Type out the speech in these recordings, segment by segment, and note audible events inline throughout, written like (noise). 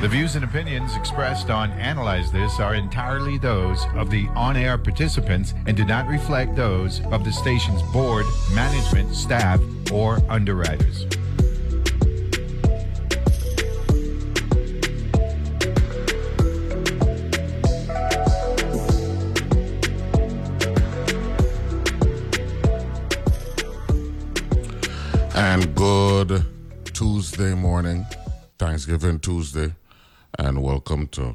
The views and opinions expressed on Analyze This are entirely those of the on air participants and do not reflect those of the station's board, management, staff, or underwriters. And good Tuesday morning, Thanksgiving Tuesday, and welcome to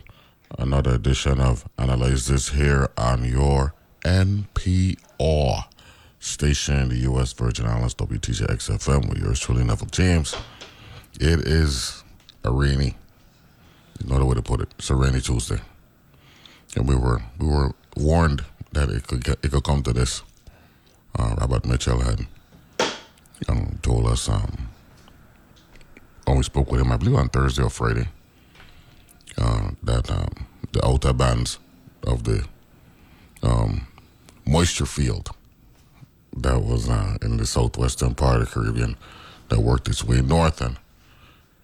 another edition of Analyze This here on your NPR station, the U.S. Virgin Islands, WTJX FM, with yours truly, Neville James. It is a rainy, another way to put it, it's a rainy Tuesday. And we were we were warned that it could get, it could come to this. Uh, Robert Mitchell had um, told us um, when we spoke with him, I believe on Thursday or Friday, uh, that um, the outer bands of the um, moisture field that was uh, in the southwestern part of the Caribbean that worked its way north and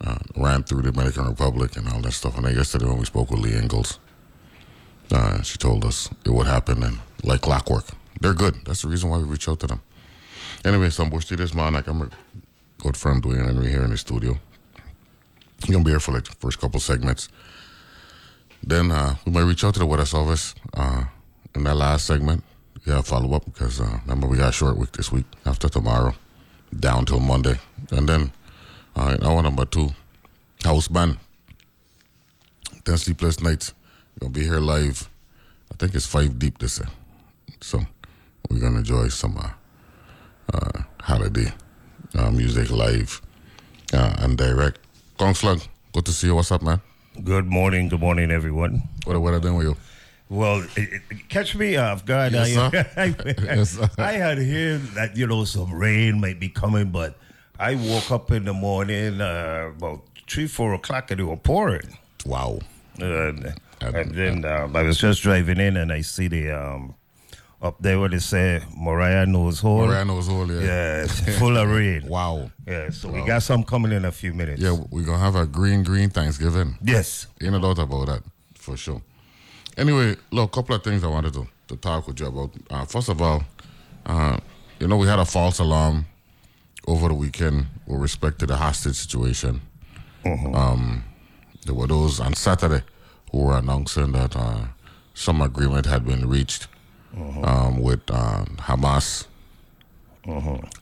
uh, ran through the Dominican Republic and all that stuff. And yesterday when we spoke with Lee Ingalls, uh, she told us it would happen and like clockwork. They're good. That's the reason why we reach out to them. Anyway, some bush this man, like I'm a good friend Dwayne Henry here in the studio. He's gonna be here for like the first couple segments. Then uh, we might reach out to the weather service uh, in that last segment. Yeah, follow up because uh, remember we got a short week this week after tomorrow, down till Monday, and then uh, in hour number two, house band. Ten sleepless nights. Gonna be here live. I think it's five deep this year, so we're gonna enjoy some uh, uh, holiday uh, music live uh, and direct. Kong Slug, good to see you. What's up, man? Good morning, good morning, everyone. What what I doing with you? Well, it, it, catch me off guard. Yes, I, sir. (laughs) I, Yes. I had heard that you know some rain might be coming, but I woke up in the morning uh, about three, four o'clock, and it was pouring. Wow. And, and then um, I was just driving in, and I see the um, up there where they say Mariah knows hole. Morano's whole yeah. Yeah, it's (laughs) full of rain. Wow. Yeah, so we got some coming in a few minutes. Yeah, we're gonna have a green green Thanksgiving. Yes. Ain't no doubt about that, for sure. Anyway, look, a couple of things I wanted to, to talk with you about. Uh, first of all, uh, you know, we had a false alarm over the weekend with respect to the hostage situation. Um, there were those on Saturday who were announcing that uh, some agreement had been reached um, with um, Hamas,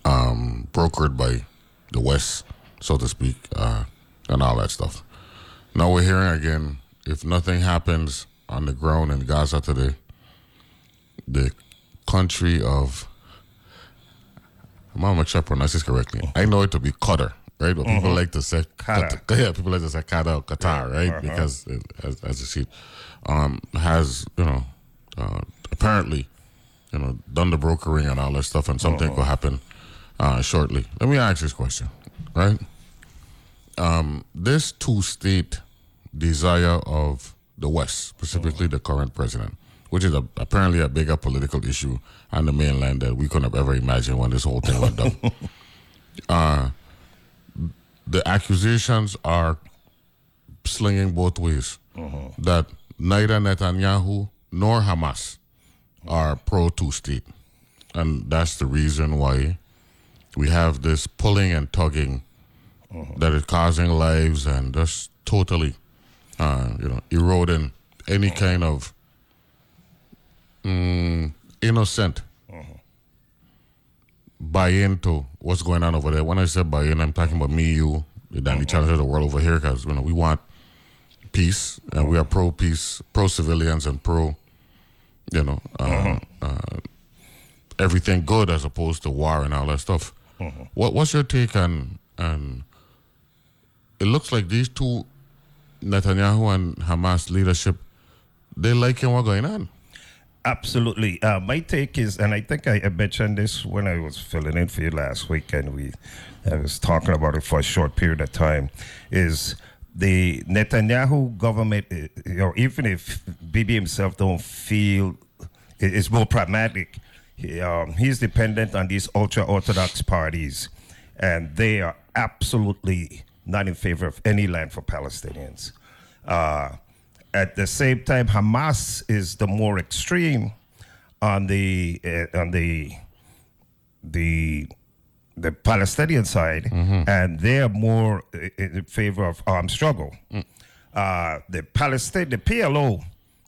um, brokered by the West, so to speak, uh, and all that stuff. Now we're hearing again if nothing happens on the ground in Gaza today, the country of I'm gonna make sure I pronounce this correctly. I know it to be Qatar, right? But people like to say Qatar. Yeah, people like to say Qatar, Qatar, right? Because it, as, as you see, um, has you know uh, apparently you know done the brokering and all that stuff, and something will happen uh, shortly. Let me ask this question, right? Um, this two-state desire of the West, specifically the current president, which is a, apparently a bigger political issue on the mainland that we couldn't have ever imagined when this whole thing went down. (laughs) uh, the accusations are slinging both ways that neither Netanyahu nor Hamas are pro two state. And that's the reason why we have this pulling and tugging that is causing lives and just totally, uh, you know, eroding any kind of mm, innocent buy into what's going on over there. When I said buy in, I'm talking about me, you, the Danny Challenge of the world over here, because you know we want peace and we are pro peace, pro civilians, and pro, you know, uh, uh, everything good as opposed to war and all that stuff. What What's your take on on? It looks like these two, Netanyahu and Hamas leadership, they liking what's going on. Absolutely. Uh, my take is, and I think I, I mentioned this when I was filling in for you last week, and we I was talking about it for a short period of time, is the Netanyahu government, or even if Bibi himself don't feel it- it's more pragmatic, he, um, he's dependent on these ultra orthodox parties, and they are absolutely not in favor of any land for Palestinians. Uh, at the same time, Hamas is the more extreme on the uh, on the the the Palestinian side, and they're more in favor of armed struggle. Uh, the Palestine, the PLO,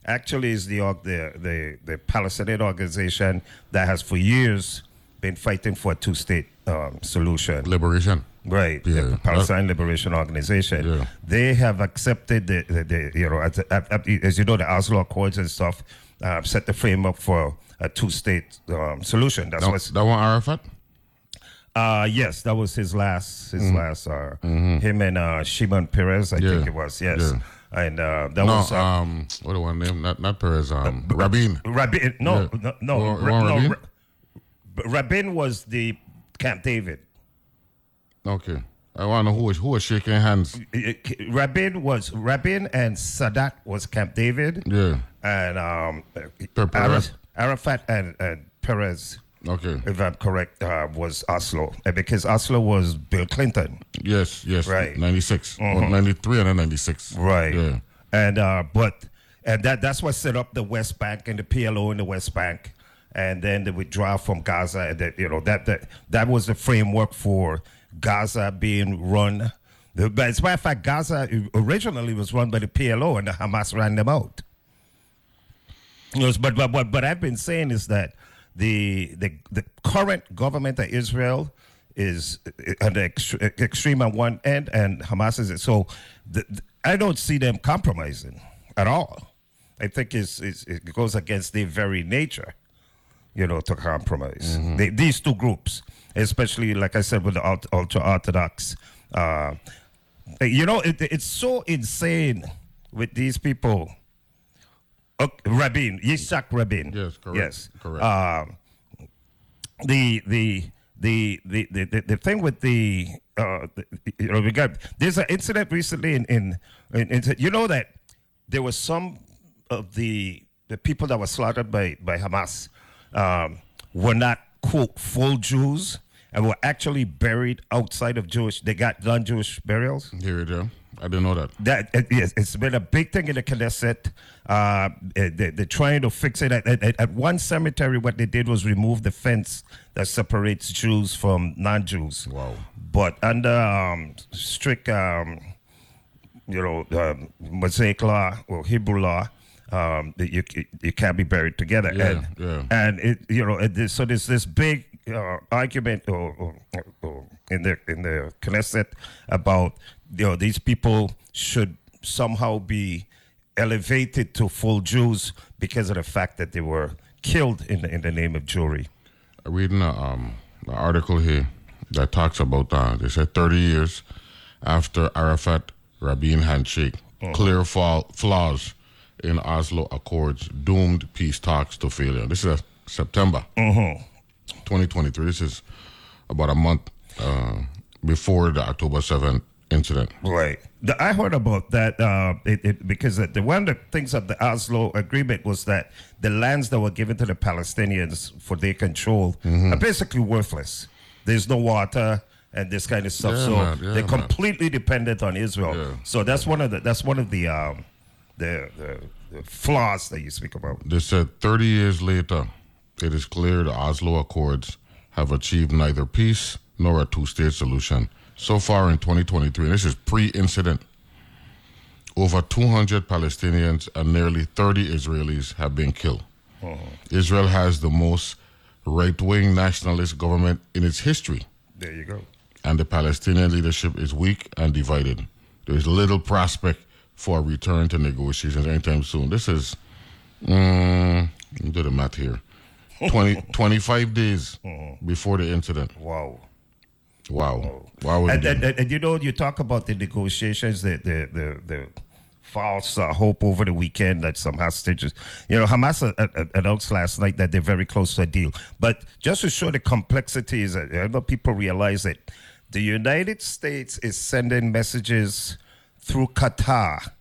actually is the, the the the Palestinian organization that has for years been fighting for a two-state um, solution. Liberation. Right, Yeah. the Palestine Liberation Organization. Yeah. They have accepted the, the, the you know, as, as you know, the Oslo Accords and stuff uh, set the framework for a two-state um, solution. That's That, what's that one Arafat? Uh, yes, that was his last, his last. Uh, Him and uh, Shimon Peres, I Mm-hmm. Yeah. think it was. Yes, Yeah. and uh, that No, was uh, um, what the one name? Not not Peres. Um, Rabin. Rabin. No, Yeah. no, no, Ron- Ra- Ron no, Rabin? Ra- Rabin was the Camp David. Okay. I want to know who was who was shaking hands. Rabin was Rabin and Sadat was Camp David. Yeah. and um. Arafat and, and Peres, Okay. if I'm correct, uh, was Oslo, and because Oslo was Bill Clinton, Yes. Yes. Right. Mm-hmm. 96. Well, 93 and then 96. right? Yeah. And uh, but and that that's what set up the West Bank and the PLO in the West Bank, and then the withdrawal from Gaza, and that you know that that that was the framework for Gaza being run. But as a matter of fact, Gaza originally was run by the PLO, and the Hamas ran them out. Yes, but but what but I've been saying is that the the the current government of Israel is the extreme on one end, and Hamas is it so. The, I don't see them compromising at all. I think it's, it's, it goes against their very nature, you know, to compromise. They, these two groups, especially like I said with the ultra orthodox, uh, you know, it, it's so insane with these people. Okay, Rabin, Yitzhak Rabin. Yes, correct, Yes, correct. Um, the, the the the the the, the thing with the, uh, the you know we got there's an incident recently in, in in in you know that there was some of the the people that were slaughtered by by Hamas um, were not quote full Jews and were actually buried outside of Jewish. They got non-Jewish burials Here it is. I didn't know that. that it, yes, it's been a big thing in the Knesset. Uh, they, they're trying to fix it. At, at, at one cemetery, what they did was remove the fence that separates Jews from non-Jews. Wow. But under um, strict, um, you know, um, Mosaic law or Hebrew law, um, you you can't be buried together. Yeah, and yeah. and it you know it, so there's this big uh, argument or, or, or in the in the Knesset about you know these people should somehow be elevated to full Jews because of the fact that they were killed in the, in the name of Jewry. I'm reading a, um, an article here that talks about uh, they said 30 years after Arafat Rabin handshake, clear fall, flaws in Oslo Accords doomed peace talks to failure. This is September. uh, September 2023. This is about a month uh, before the October 7th incident. Right. The, I heard about that uh, it, it, because the, the, one of the things of the Oslo agreement was that the lands that were given to the Palestinians for their control Mm-hmm. are basically worthless. There's no water and this kind of stuff, Yeah, so man. Yeah, they're man. completely dependent on Israel. Yeah. So that's one of the that's one of the um, the, the, the flaws that you speak about. They said 30 years later, it is clear the Oslo Accords have achieved neither peace nor a two state solution. So far in 2023, and this is pre incident, over 200 Palestinians and nearly 30 Israelis have been killed. Israel has the most right wing nationalist government in its history, There you go. and the Palestinian leadership is weak and divided. There is little prospect for a return to negotiations anytime soon. This is, mm, let me do the math here, 20, 25 days before the incident. Wow. Wow. Wow. And, and, and, and you know, you talk about the negotiations, the the the, the false uh, hope over the weekend that some hostages. You know, Hamas uh, uh, announced last night that they're very close to a deal. But just to show the complexities, uh, I know people realize that the United States is sending messages through Qatar,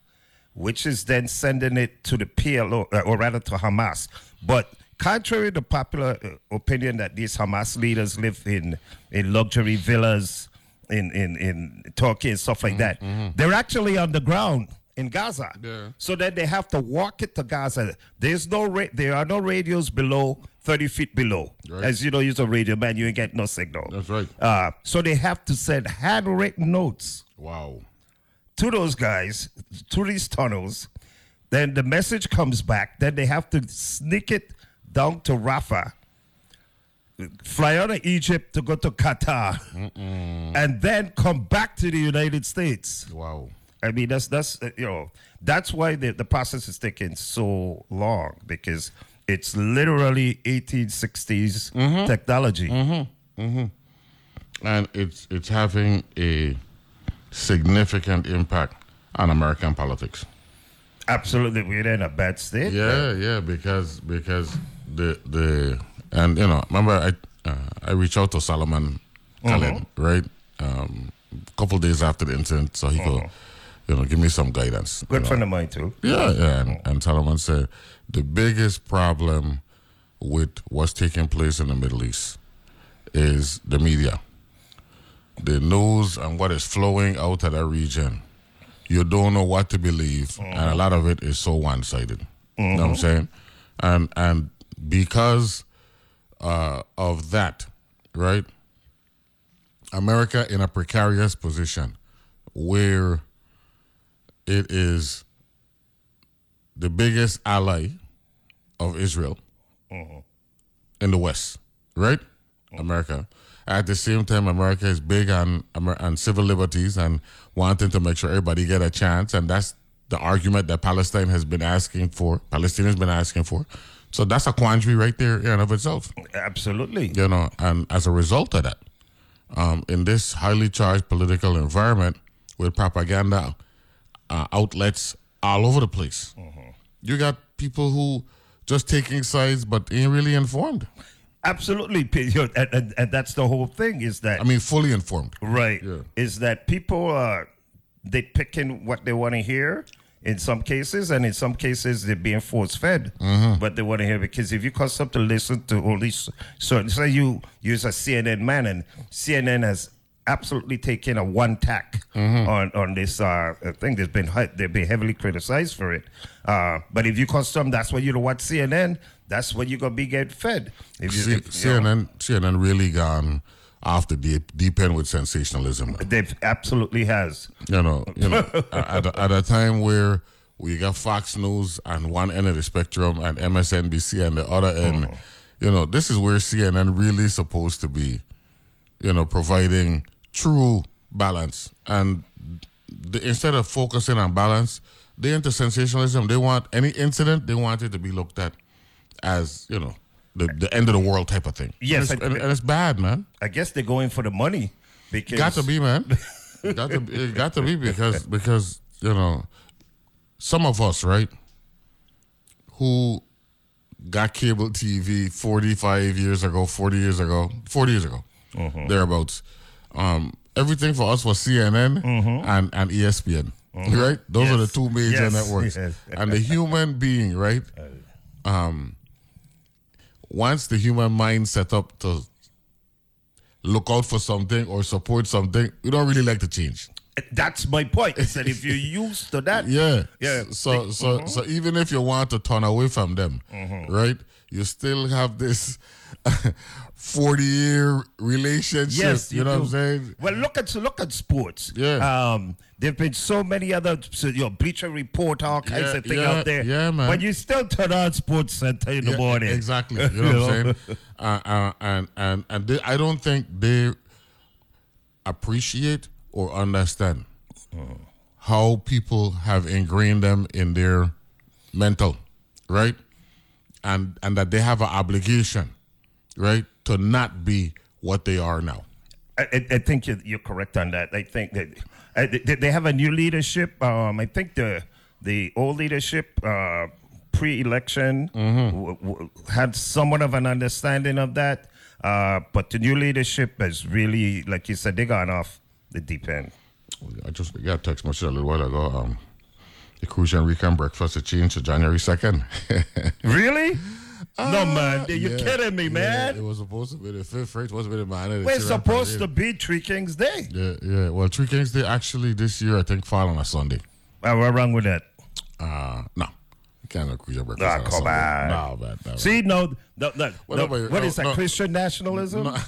which is then sending it to the PLO, uh, or rather to Hamas. But contrary to popular uh, opinion that these Hamas leaders live in in luxury villas in in, in Turkey and stuff like that, they're actually on the ground in Gaza. Yeah. So that they have to walk it to Gaza. There's no ra- there are no radios below 30 feet below. Right. As you know, use a radio man, you ain't get no signal. That's right. Uh, so they have to send handwritten notes Wow. to those guys through these tunnels. Then the message comes back. Then they have to sneak it down to Rafah, fly out of Egypt to go to Qatar, and then come back to the United States. Wow. I mean, that's that's uh, you know that's why the the process is taking so long because it's literally 1860s mm-hmm. technology. Mm-hmm. Mm-hmm. And it's it's having a significant impact on American politics. Absolutely, we're in a bad state. Yeah, yeah, because because the the and you know remember I uh, I reached out to Solomon Khaled uh-huh. right um, a couple days after the incident so he could uh-huh. you know give me some guidance. Good you know. friend of mine too. Yeah, yeah, and, uh-huh. and Solomon said the biggest problem with what's taking place in the Middle East is the media, the news, and what is flowing out of that region. You don't know what to believe, and a lot of it is so one-sided. You know what I'm saying? And and because uh, of that, right? America in a precarious position where it is the biggest ally of Israel in the West, right? America. At the same time, America is big on on civil liberties and wanting to make sure everybody get a chance, and that's the argument that Palestine has been asking for. Palestinians been asking for. So that's a quandary right there in and of itself, Absolutely. you know. And as a result of that, um, in this highly charged political environment with propaganda uh, outlets all over the place, you got people who just taking sides but ain't really informed. Absolutely, P- you know, and, and, and that's the whole thing is that I mean, fully informed. right Yeah. is that people are they picking what they want to hear in some cases, and in some cases they're being force fed but they want to hear. Because if you cause up to listen to all these certain, say you use a CNN man, and CNN has absolutely taken a one tack on on this uh, thing. There's been they've been heavily criticized for it. Uh, but if you custom, that's what you don't watch CNN. That's what you're gonna be getting fed. If you, C- if, you know, CNN, CNN really gone off the deep, deep end with sensationalism. they've absolutely has. You know, you know, at, a- at a time where we got Fox News on one end of the spectrum and MSNBC on the other end, uh-huh. you know, this is where CNN really supposed to be, you know, providing true balance. And the, instead of focusing on balance, they into sensationalism. They want any incident, they want it to be looked at as, you know, the, the end of the world type of thing. Yes, and it's, I- and, and it's bad, man. I guess they're going for the money because Got to be, man. (laughs) got to it got to be because because you know some of us right who got cable TV 45 years ago, 40 years ago, 40 years ago, thereabouts. Um, everything for us was CNN and, and E ESPN, right? Those are the two major Yes. networks. Yes. And the human being, right? (laughs) Um, once the human mind set up to look out for something or support something, we don't really like to change. that's my point. Is that if you're used to that, (laughs) Yeah. Yeah. So so so even if you want to turn away from them, right? You still have this (laughs) forty year relationship. Yes, you, know do. what I'm saying? Well, look at look at sports. Yeah. Um, there've been so many other, so, you know, Bleacher Report, all kinds Yeah, of things yeah, out there. yeah, man. But you still turn on Sports Center in the Yeah, morning. Exactly. (laughs) You know what I'm saying? Uh, uh, and and and they, I don't think they appreciate or understand how people have ingrained them in their mental, right? And and that they have an obligation, right, to not be what they are now. I, I- I think you're, you're correct on that. I think that uh, they, they have a new leadership. Um, I think the the old leadership uh, pre-election w- w- had somewhat of an understanding of that, uh, but the new leadership has really, like you said, they gone off the deep end. I just got a text message a little while ago. Um, the Crucian Weekend breakfast has changed to January second. (laughs) Really? No, man. You're Yeah, kidding me, yeah, man. it was supposed to be the fifth? It was supposed to be the man. We're supposed to be Three Kings Day. Yeah, yeah. Well, Three Kings Day actually this year I think fall on a Sunday. Uh, what wrong with that? Uh, no. You can't agree your breakfast. Ah, on a come Sunday. on. No, man. no, See, no, no, no, What no, what is that? Christian nationalism? (laughs)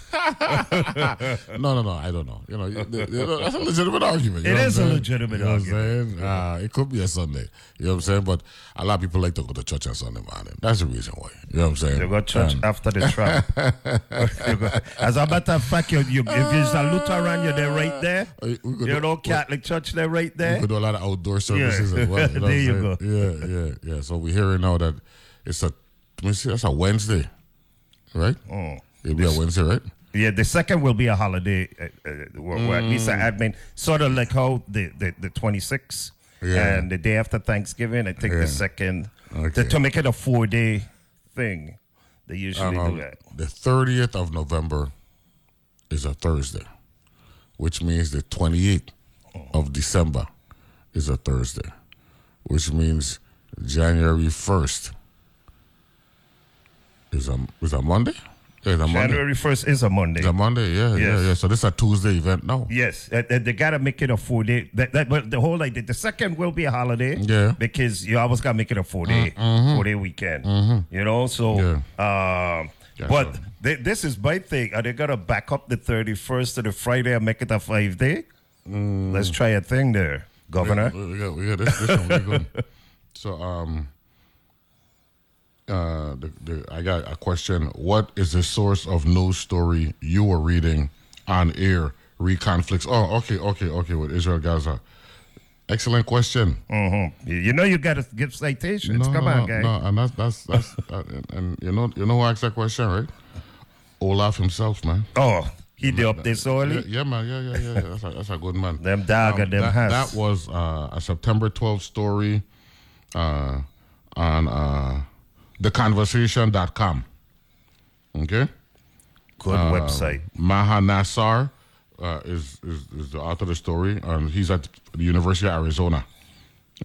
No. no, no. I don't know. You know, you- you know, that's a legitimate argument. You It is a legitimate you know What I'm saying? Uh, it could be a Sunday. You know what I'm saying? But a lot of people like to go to church on Sunday morning. That's the reason why. You know what I'm saying? You go to church And- after the trial. (laughs) (laughs) As a matter of fact, you, you, if you're a Lutheran, you're there right there. Uh, we You know, Catholic church, there right We there. could do a lot of outdoor services as well. You know There you go. Yeah, yeah, yeah. So we're hearing now that it's a, let me see, that's a Wednesday, right? Oh. It'll be a Wednesday, right? Yeah, the second will be a holiday. Uh, uh, well, well, at least Mm. I admin, sort of like how the the, the 26th Yeah. and the day after Thanksgiving. I think Yeah. the second Okay. to, to make it a four day thing. They usually Um, do that. The 30th of November is a Thursday, which means the 28th of December is a Thursday, which means January 1st is a, is a Monday? Yeah, it's a Monday. January 1st is a Monday. It's a Monday, yeah, yeah, Yes. yeah. So this is a Tuesday event now. Yes, uh, uh, they gotta make it a four day. That, that, but the whole like the, second will be a holiday. Yeah. because you always gotta make it a four day, four day weekend. You know, so. Yeah. Um, Yeah, but so- they, this is my thing. Are they gonna back up the thirty first to the Friday and make it a five day? Let's try a thing there, Governor. We got, we got this, this one. We good. (laughs) So, um, uh, the, the, I got a question. What is the source of news story you were reading on air? Re conflicts. Oh, okay, okay, okay. With Israel Gaza. Excellent question. Mhm. You- know you gotta give citations. No, Come no, on, no, guy. No, and that's that's that's (laughs) uh, and, and you know you know who asked that question, right? Olaf himself, man. Oh, he did up this early. Yeah, yeah, man. Yeah, yeah, yeah. yeah. That's a, that's a good man. Them dog and them that, has. that was uh, a September 12th story uh, on uh, theconversation.com. Okay? Good Uh, website. Maha Nassar uh, is, is, is the author of the story, and he's at the University of Arizona.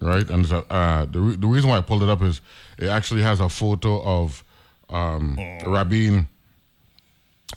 Right? And so, uh, the, re- the reason why I pulled it up is it actually has a photo of um, Rabin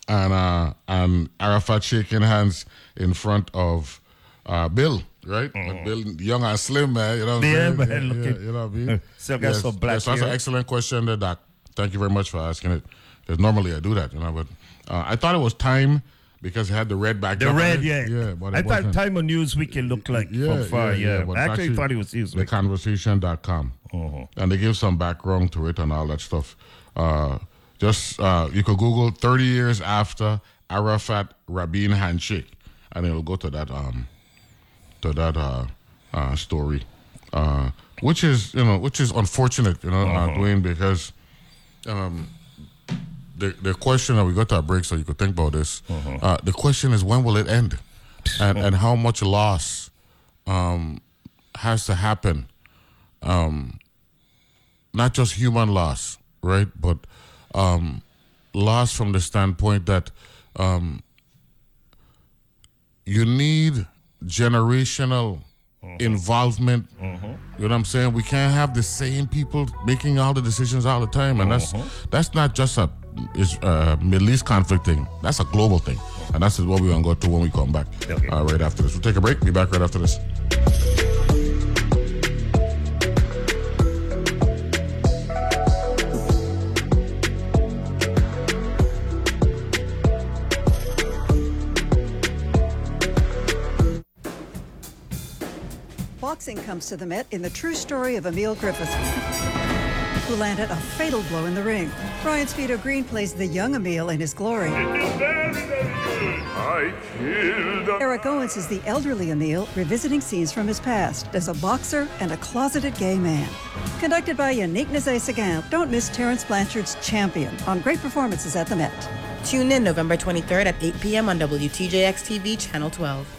and uh, and Arafat shaking hands in front of uh, Bill, right? But Bill, young and slim, man. You know what I'm Yeah, saying? man, Yeah, looking- yeah, you know what I mean? (laughs) Still got some black so that's an excellent question there, Doc. Thank you very much for asking it. Because normally I do that, you know, but uh, I thought it was time because it had the red back. The red, yeah. yeah. But I thought wasn't. Time on Newsweek it looked like from far, yeah. but I it's actually, thought it was Newsweek. Theconversation.com. Uh-huh. And they give some background to it and all that stuff. Uh, just, uh, you could Google 30 years after Arafat Rabin handshake, and it'll go to that, um, to that, uh, uh, story. Uh, which is, you know, which is unfortunate, you know, uh Uh-huh. Dwayne, because, um, the, the question that we got to a break so you could think about this. Uh-huh. Uh, the question is when will it end, and and how much loss um, has to happen. Um, not just human loss, right, but um, loss from the standpoint that um, you generational mm-hmm. involvement. Mm-hmm. You know what I'm saying? We can't have the same people making all the decisions all the time, and that's mm-hmm. that's not just a is a Middle East conflict thing. That's a global thing, and that's what we're gonna go to when we come back. Okay. Uh, right after this, we'll take a break. Be back right after this. Comes to the Met in the true story of Emil Griffith, who landed a fatal blow in the ring. Ryan Speedo Green plays the young Emil in his glory. I killed a Eric Owens is the elderly Emil, revisiting scenes from his past as a boxer and a closeted gay man. Conducted by Yannick Nézet-Séguin, don't miss Terence Blanchard's Champion on great performances at the Met. Tune in November 23rd at 8 p.m. on WTJX TV, Channel 12.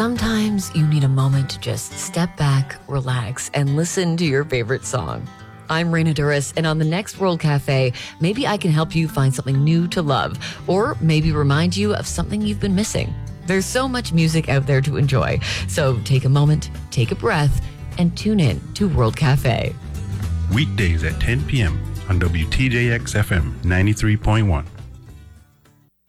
Sometimes you need a moment to just step back, relax, and listen to your favorite song. I'm Raina Douris, and on the next World Cafe, maybe I can help you find something new to love, or maybe remind you of something you've been missing. There's so much music out there to enjoy, so take a moment, take a breath, and tune in to World Cafe. Weekdays at 10 p.m. on WTJX FM 93.1.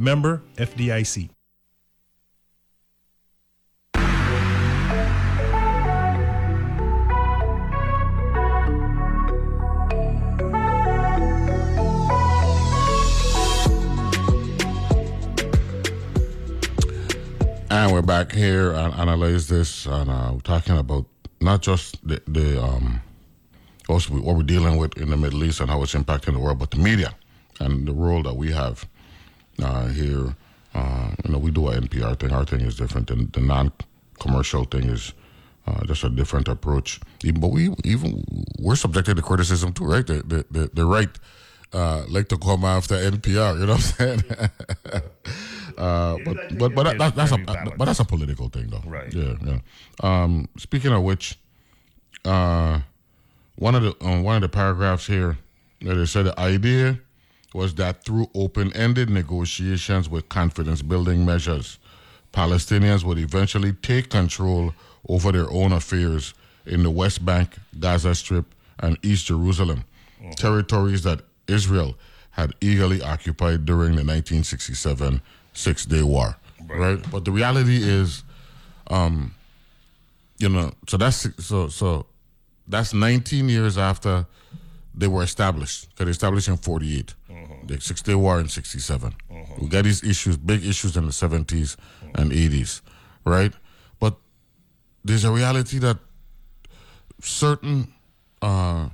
Member FDIC. And we're back here and analyze this, and uh, we're talking about not just the, the um, also what we're dealing with in the Middle East and how it's impacting the world, but the media and the role that we have uh, here. Uh, you know, we do an NPR thing. Our thing is different, and the non-commercial thing is uh, just a different approach. Even, but we even we're subjected to criticism too, right? The the the, the right uh, like to come after NPR. You know what I'm saying? (laughs) uh, but but but that, that's a but that's a political thing, though. Right. Yeah. Yeah. Um, speaking of which, uh, one of the um, one of the paragraphs here that it said the idea was that through open-ended negotiations with confidence-building measures, Palestinians would eventually take control over their own affairs in the West Bank, Gaza Strip, and East Jerusalem, territories that Israel had eagerly occupied during the 1967 Six-Day War. Right. But the reality is, um, you know, so that's so so that's 19 years after they were established. They established in 48. Mm-hmm. The Six Day War in 67. Mm-hmm. We got these issues, big issues in the 70s and mm-hmm. 80s, right? But there's a reality that certain uh,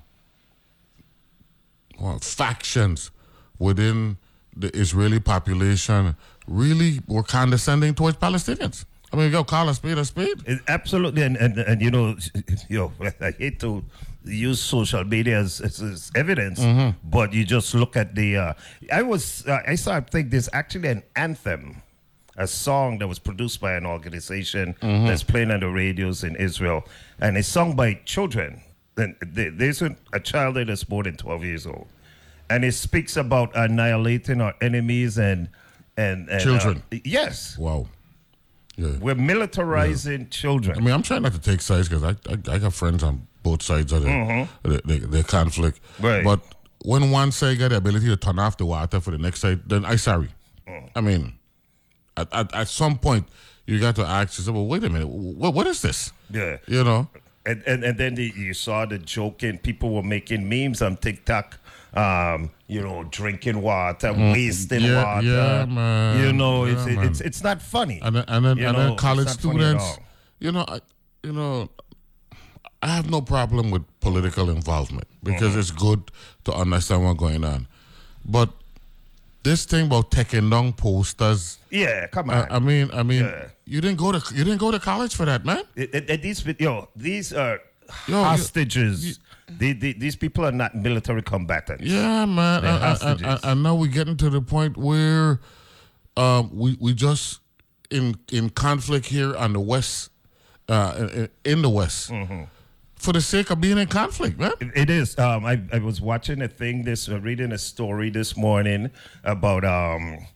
well, factions within the Israeli population really were condescending towards Palestinians. I mean, yo, call a spade a spade. It- absolutely, and, and and you know, (laughs) you (laughs) know, I hate to use social media as, as, as evidence, but you just look at the. Uh, I was uh, I saw I think there's actually an anthem, a song that was produced by an organization that's playing on the radios in Israel, and it's sung by children. And there's a, a child that's more than 12 years old, and it speaks about annihilating our enemies and and, and uh, Children. yes, Wow. Yeah. we're militarizing children. I mean, I'm trying not to take sides because I, I I got friends on both sides of the the, the, the conflict. Right. But when one side got the ability to turn off the water for the next side, then I sorry. I mean, at, at, at some point you got to ask yourself, well, wait a minute, what what is this? Yeah. You know. And and, and then the, you saw the joking. People were making memes on TikTok. Um, you know, drinking water, wasting Mm. Yeah, water. yeah, man. You know, Yeah, it's man. it's it's not funny. and then, and then, and then college not funny at students. You know, I, you know, I have no problem with political involvement because Uh-huh. it's good to understand what's going on. But this thing about taking down posters, Yeah, come on. I, I mean, I mean, Yeah. you didn't go to you didn't go to college for that, man. It- it- it- these yo, these are Yo, you- hostages. They- they- these people are not military combatants. Yeah, man. And now we're getting to the point where um, we we just in in conflict here on the west, uh, in, in the west, Mm-hmm. For the sake of being in conflict, man. It is. Um, I, I was watching a thing this, uh, reading a story this morning about, um,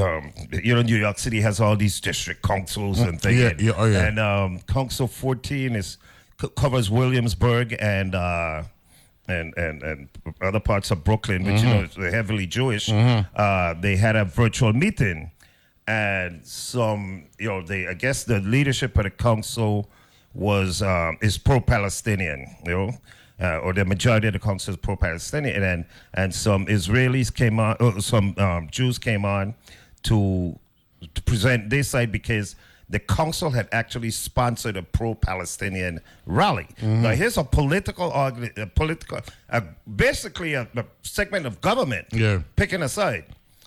um, you know, New York City has all these district councils and things. yeah, yeah, oh, yeah. And um, Council 14 is co- covers Williamsburg and uh, and and and other parts of Brooklyn, which you know Mm-hmm. is heavily Jewish. Uh, they had a virtual meeting, and some, you know, they I guess the leadership of the council was um, is pro-Palestinian, you know, uh, or the majority of the council is pro-Palestinian, and and some Israelis came on, uh, some um, Jews came on to to present their side because the council had actually sponsored a pro-Palestinian rally. Now, here's a political, organ- a political, uh, basically a, a segment of government Yeah. picking a side,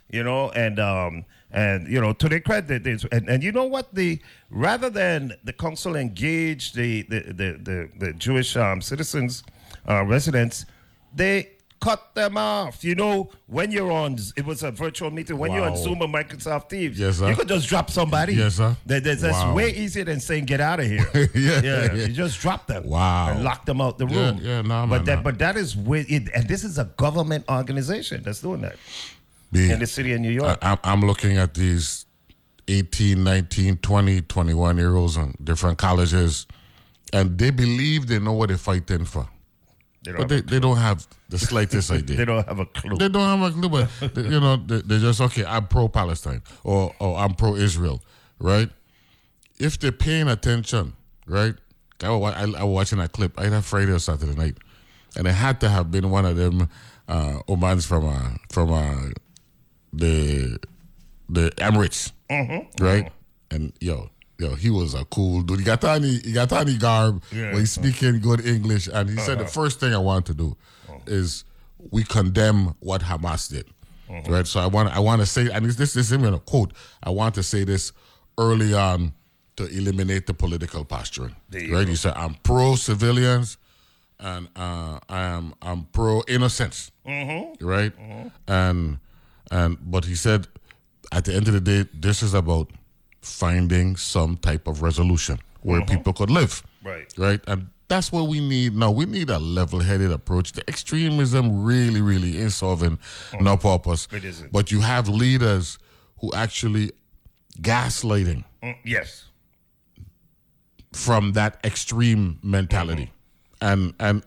you know, and um, and you know, to their credit, there's- and, and you know what the rather than the council engage the the the the, the Jewish um, citizens, uh, residents, they cut them off. You know, when you're on, it was a virtual meeting. When you're on Zoom or Microsoft Teams, Yes, you could just drop somebody. Yes, sir. That, that's, Wow. way easier than saying get out of here. (laughs) Yeah, yeah, yeah. you just drop them. Wow. and lock them out the Yeah, room. yeah, nah, man, but that nah. but that is with it, and this is a government organization that's doing that B, in the city of New York. I, I'm- looking at these 18, 19, 20, 21 year olds in different colleges, and they believe they know what they're fighting for. They But they, they don't have the slightest (laughs) idea. they don't have a clue. They don't have a clue, but they- (laughs) you know, they, they're just okay. I'm pro Palestine or or I'm pro Israel, right? If they're paying attention, right? I was, I, I was watching a clip either Friday or Saturday night, and it had to have been one of them uh, Omans from uh, from uh, the the Emirates, mm-hmm. right? And yo, yo, he was a cool dude. He got any he got any garb Yeah. he's speaking good English, and he said the uh-huh. first thing I want to do uh-huh. is we condemn what Hamas did, uh-huh. right? So I want I want to say, and this this isn't even a quote. I want to say this early on to eliminate the political posturing, There right? He said I'm pro civilians, and uh, I am I'm pro innocence, mm-hmm. right? Mm-hmm. And and but he said at the end of the day, this is about finding some type of resolution where uh-huh. people could live, Right. Right, and that's what we need now. We need a level-headed approach. The extremism really, really is solving oh, no purpose. It isn't. But you have leaders who actually gaslighting Mm, yes. from that extreme mentality, mm-hmm. and and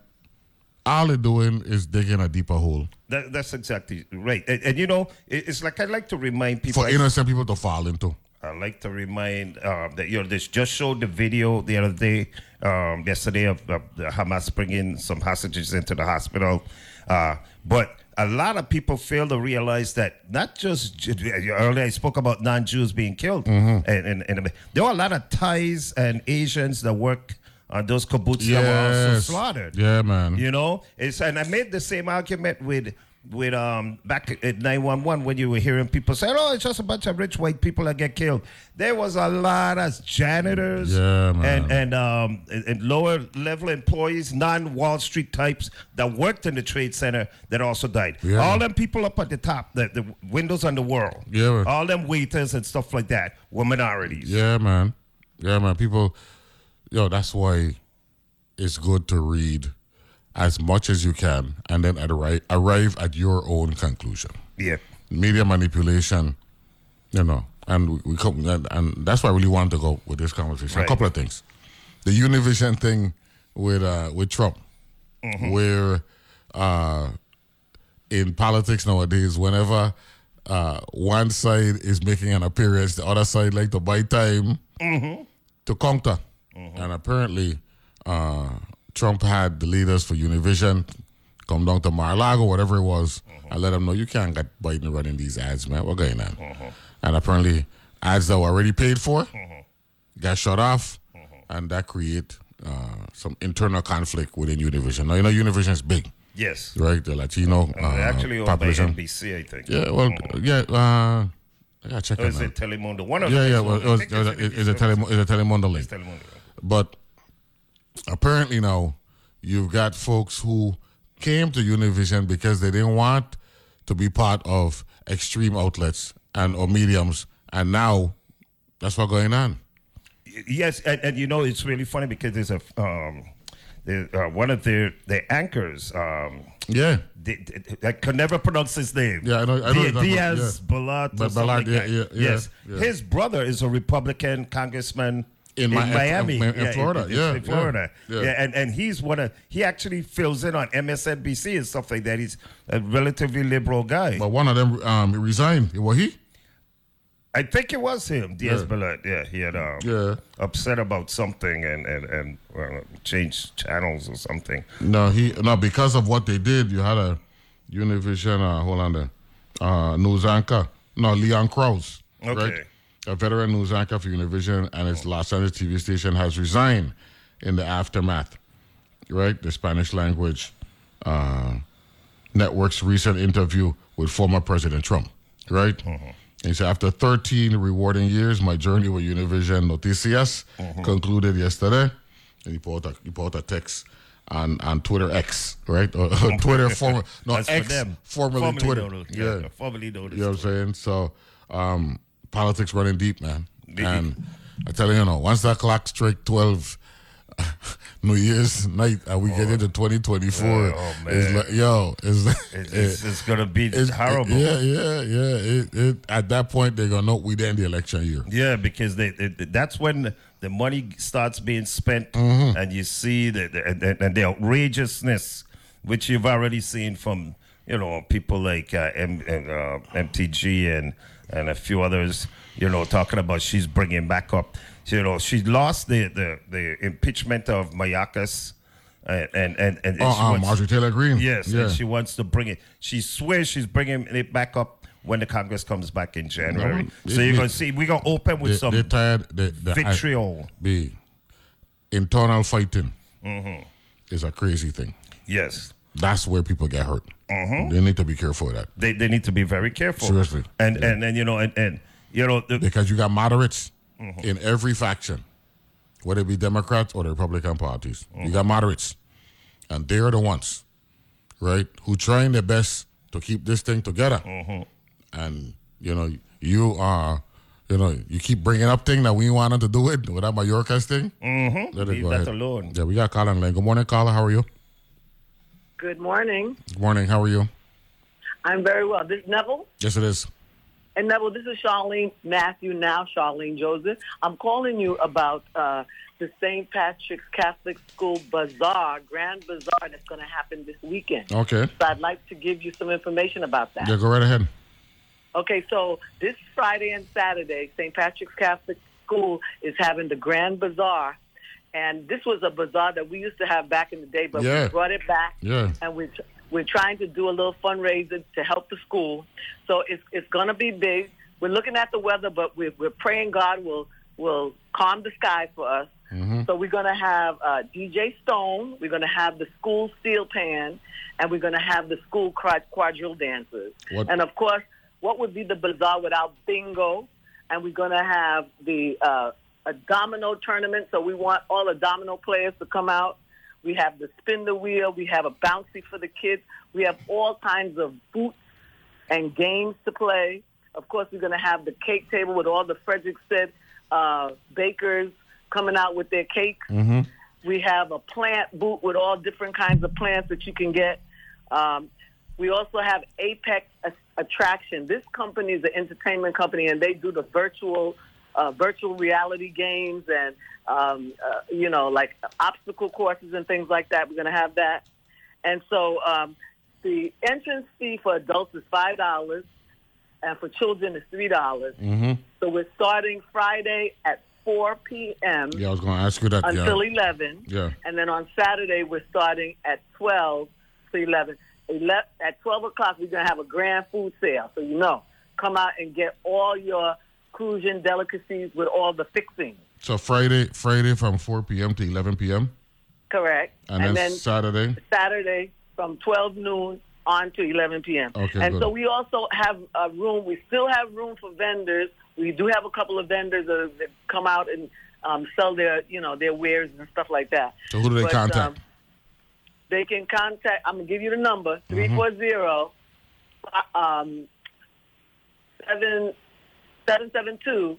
all they're doing is digging a deeper hole That, that's exactly right. And, and you know, it, it's like I like to remind people. for I- innocent people to fall into. I like to remind um, that you know this just showed the video the other day, um, yesterday of, of the Hamas bringing some hostages into the hospital, uh, but a lot of people fail to realize that not just earlier I spoke about non-Jews being killed, and, and, and there are a lot of Thais and Asians that work on those kibbutz that were also slaughtered. Yeah, man. You know, it's and I made the same argument with with um back at 911 when you were hearing people say, "Oh, it's just a bunch of rich white people that get killed." There was a lot of janitors Yeah, and and um and, and lower level employees, non Wall Street types that worked in the trade center that also died. Yeah. All them people up at the top, the, the windows on the world, Yeah, man. all them waiters and stuff like that were minorities. Yeah, man. Yeah, man. People, yo, that's why it's good to read as much as you can and then arrive, arrive at your own conclusion. Yeah. Media manipulation, you know, and we, we come, and, and that's why I really want to go with this conversation. Right. A couple of things. The Univision thing with uh, with Trump, where uh, in politics nowadays, whenever uh, one side is making an appearance, the other side like to buy time to counter. And apparently, uh, Trump had the leaders for Univision come down to Mar-a-Lago, whatever it was, and let them know you can't get Biden running these ads, man. What's going on? And apparently, ads that were already paid for got shut off, and that create uh, some internal conflict within Univision. Now, you know, Univision is big, Yes. right? The Latino uh, they're actually population. NBC, I think. Yeah, well, yeah. Uh, I gotta check Or is it Telemundo? One of Yeah, them yeah. is Well, it was, it was, it- it's a Telemo- it's a Telemundo link. Telemundo. But apparently now you've got folks who came to Univision because they didn't want to be part of extreme outlets and or mediums, and now that's what's going on. Yes, and, and you know it's really funny because there's a um, uh, one of their their anchors. Um, Yeah, I could never pronounce his name. Yeah, I know- I know Di- you're talking about- Diaz yeah. Balart. or Balart, yeah, yeah, yeah, yes, yeah. his brother is a Republican congressman. In In, in- Miami, in- in Florida, yeah, in Florida, yeah, yeah, and and he's one of he actually fills in on MSNBC and stuff like that. He's a relatively liberal guy. but one of them um, resigned. Was he? I think it was him, Diaz Yeah. Balart. Yeah, he had um, Yeah. upset about something and and and well, changed channels or something. No, he no because of what they did. You had a Univision. Uh, hold on there. Uh, news anchor. No, Leon Krauze. Okay. Right? A veteran news anchor for Univision and its Los Angeles TV station, has resigned in the aftermath. Right, the Spanish language uh, network's recent interview with former President Trump. Right. He said, after 13 rewarding years, my journey with Univision Noticias concluded yesterday. And he put out a, he put out a text on, on Twitter X, right? Or, or Twitter, former, no, That's for X, them. formerly, Twitter. as- yeah, formerly known You know what I'm saying? So, um, politics running deep, man. And I tell you, you know, once that clock strike 12, (laughs) New Year's night, and we get into 2024, Yeah, oh, it's man. like, yo, it's, It's, (laughs) it's, it's gonna be it's horrible. Yeah, yeah, yeah. It, it, at that point, they're gonna know we end the election year. Yeah, because they, they, that's when the, the money starts being spent, Mm-hmm. and you see the, the and, and the outrageousness, which you've already seen from you know people like uh, M, uh, MTG and and a few others. You know, talking about she's bringing back up. You know, she lost the the, the impeachment of Mayorkas. And and and, and Oh, she um, wants- Marjorie Taylor Greene. Yes, Yeah. and she wants to bring it. She swears she's bringing it back up when the Congress comes back in January. No, so it- you're it- gonna see we're gonna open with They, some they're tired. They, the vitriol. B. Internal fighting Mm-hmm. is a crazy thing. Yes, That's where people get hurt. Mhm. They need to be careful of that. they, they need to be very careful. Seriously. and and and you know and, and you know the, because you got moderates Mm-hmm. in every faction, whether it be Democrats or the Republican parties. Mm-hmm. You got moderates, and they're the ones, right, who trying their best to keep this thing together. Mm-hmm. And you know, you are, you know, you keep bringing up things that we wanted to do it with that Mayorkas thing. Mhm. Let it Leave go that ahead. alone. Yeah, we got Colin line. Good morning, Carla. How are you? Good morning. Good morning. How are you? I'm very well. This is Neville. Yes, it is. And Neville, this is Charlene Matthew, now Charlene Joseph. I'm calling you about uh, the St. Patrick's Catholic School Bazaar, Grand Bazaar that's going to happen this weekend. Okay. So I'd like to give you some information about that. Yeah, go right ahead. Okay, so this Friday and Saturday, St. Patrick's Catholic School is having the Grand Bazaar. And this was a bazaar that we used to have back in the day, but Yeah. we brought it back. Yeah. And we're, we're trying to do a little fundraiser to help the school. So it's, it's going to be big. We're looking at the weather, but we're, we're praying God will, will calm the sky for us. So we're going to have uh, DJ Stone. We're going to have the school steel pan, and we're going to have the school quad- quadrille dancers. What- And of course, what would be the bazaar without bingo? And we're going to have the uh, a domino tournament. So we want all the domino players to come out. We have the spin the wheel. We have a bouncy for the kids. We have all kinds of boots and games to play. Of course, we're going to have the cake table with all the Frederick said uh, bakers coming out with their cakes. Mm-hmm. We have a plant booth with all different kinds of plants that you can get. Um, we also have Apex Attraction. This company is an entertainment company, and they do the virtual uh, virtual reality games and um, uh, you know like obstacle courses and things like that. We're going to have that, and so um, the entrance fee for adults is five dollars, and for children is three dollars. Mm-hmm. So we're starting Friday at 4 p.m. Yeah, I was going to ask you that. until yeah. 11. Yeah. And then on Saturday, we're starting at 12 to 11. 11 at 12 o'clock, we're going to have a grand food sale. So, you know, come out and get all your Crucian delicacies with all the fixings. So Friday, Friday from 4 p.m. to 11 p.m. Correct. And, then, Saturday. Saturday from 12 noon on to 11 p.m. Okay, and good. so we also have a room. We still have room for vendors. We do have a couple of vendors that, come out and um, sell their, you know, their wares and stuff like that. So who do they But, contact? um, they can contact. I'm gonna give you the number Mm-hmm. three four zero um seven seven seven two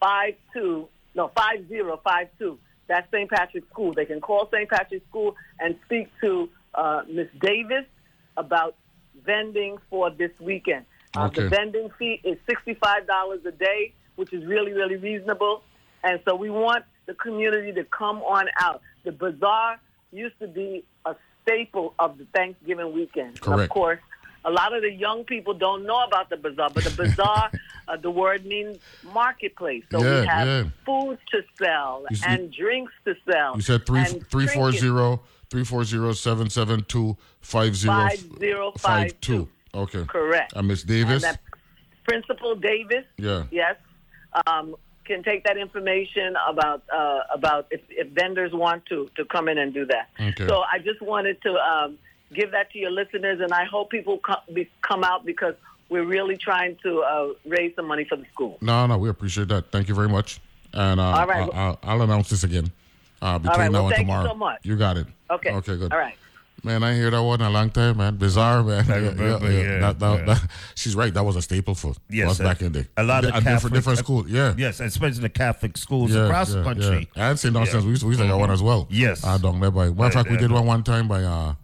five two no five zero five two. That's St. Patrick's School. They can call St. Patrick's School and speak to uh, Miss Davis about vending for this weekend. Uh, Okay. The vending fee is sixty five dollars a day, which is really really reasonable. And so we want the community to come on out. The bazaar used to be a staple of the Thanksgiving weekend. And of course, a lot of the young people don't know about the bazaar, but the bazaar, (laughs) uh, the word means marketplace. So Yeah, we have yeah. foods to sell You see- and drinks to sell. You said three three four zero three four zero seven seven two five zero Five zero five two. Okay. Correct. And Miss Davis. Principal Davis. Yeah. Yes. um, can take that information about uh, about if, if vendors want to to come in and do that. Okay. So I just wanted to um, give that to your listeners, and I hope people come, be, come out because we're really trying to uh, raise some money for the school. No, no, we appreciate that. Thank you very much. And uh, All right. I'll, I'll, I'll announce this again uh, between right. now Well, and thank you tomorrow. so much. You got it. Okay. Okay, good. All right. Man, I hear that one a long time, man. Bizarre, man. I Yeah, remember, yeah, yeah, That- that- yeah. that- she's right. That was a staple for Yes, us uh, back in the day. a lot of different, Catholic- different school. Yeah. Yes, especially the Catholic schools Yeah, across yeah, the country. Yeah. And St. Augustine's, Yeah. we used, we used to get one as well. Yes. Uh, down there by, matter of fact, we uh, did one one time by uh,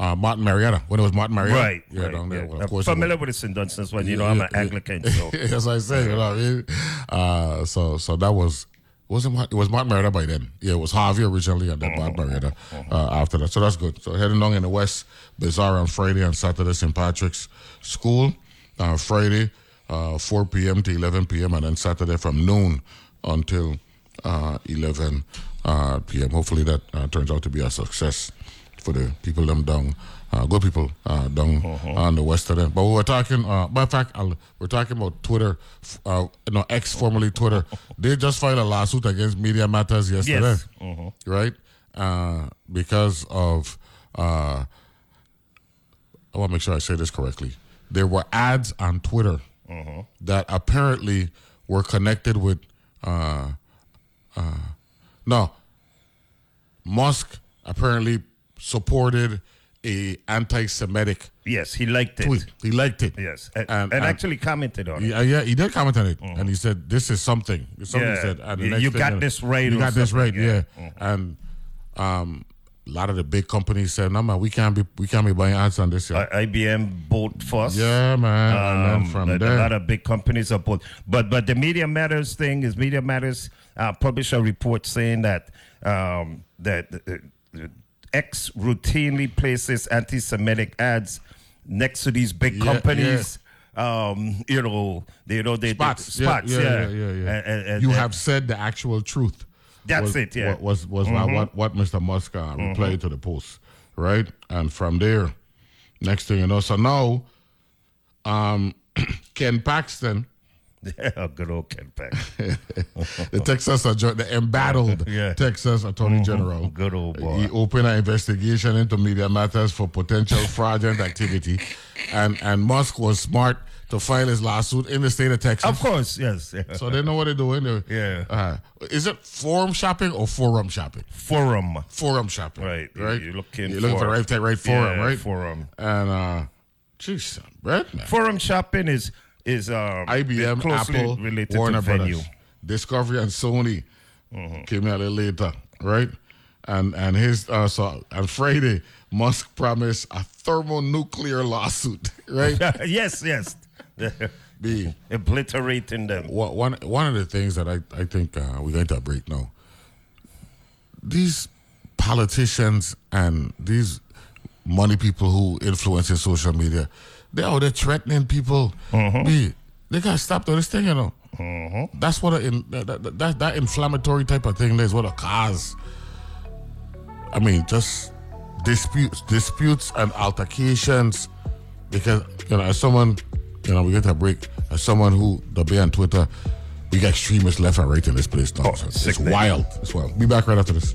uh, Martin Marietta, when it was Martin Marietta. Right. Yeah, right, down there. Well, I'm course. familiar with the St. Dunstan's one. You Yeah, know, I'm yeah, an. Anglican. So. (laughs) As I say, you know what I mean? Uh, so, so that was, wasn't it was Martin Marietta by then. Yeah, it was Harvey originally and then Martin Marietta uh, after that. So that's good. So heading along in the West, Bazaar on Friday and Saturday, St. Patrick's School. Uh, Friday, uh, 4 p.m. to 11 p.m. and then Saturday from noon until uh, 11 uh, p.m. Hopefully that uh, turns out to be a success for the people them down, uh, good people uh, down on the western end. But we were talking, uh, matter of fact, I'll, we're talking about Twitter, uh, no, ex formerly Twitter. (laughs) they just filed a lawsuit against Media Matters yesterday, Yes. Mhm. right? Uh, because of, uh, I want to make sure I say this correctly. There were ads on Twitter that apparently were connected with, uh, uh, no, Musk apparently supported a anti-Semitic Yes, he liked it. tweet. He liked it. Yes, and, And- and actually commented on it. Yeah, yeah, he did comment on it, and he said, "This is something." Something Yeah. said. And You- next you thing got this right You got this right. Yeah, yeah. and um, a lot of the big companies said, "No man, we can't be, we can't be buying ads on this." Yeah, I- IBM bought first. yeah man. and then Um, from a, there, a lot of big companies are both. But but the Media Matters thing is Media Matters uh, published a report saying that um, that uh, X routinely places anti-Semitic ads next to these big Yeah, companies. Um, you know, they, you know they spots, they, spots, yeah, yeah, yeah, yeah, yeah. And- and- and- you have said the actual truth. That's was, it, yeah. Was was, was Mhm. what what Mr. Musk uh, replied to the post, right? And from there, next thing you know, so now, um, (clears throat) Ken Paxton. Yeah, (laughs) good old Ken Pack. (laughs) the Texas, the embattled (laughs) Yeah. Texas Attorney Mhm. General. Good old boy. He opened an investigation into media matters for potential fraudulent activity, and and Musk was smart to file his lawsuit in the state of Texas. Of course, yes. yeah. So they know what they're doing. They're, Yeah. Uh, is it forum shopping or forum shopping? Forum. Forum shopping. Right. Right. You're looking You're looking for the for- right, right forum, Yeah, right? forum. And uh, jeez, man. Forum shopping is is um, IBM, closely Apple, related Warner to venue. Brothers, Discovery, and Sony Mm-hmm. came out a little later, right? And and his uh, so on Friday, Musk promised a thermonuclear lawsuit, (laughs) right? (laughs) yes, yes. (laughs) B. Obliterating them. One one one of the things that I I think uh, we're going to break now. These politicians and these money people who influence in social media, they're out there threatening people. Mm-hmm. B, they gotta stop doing this thing, you know. That's what a, in, that, that, that that inflammatory type of thing is what a cause. I mean, just disputes, disputes and altercations. Because you know, as someone, you know, we get a break. As someone who the be on Twitter, we got extremists left and right in this place now. Oh, So it's wild. It's wild. Be back right after this.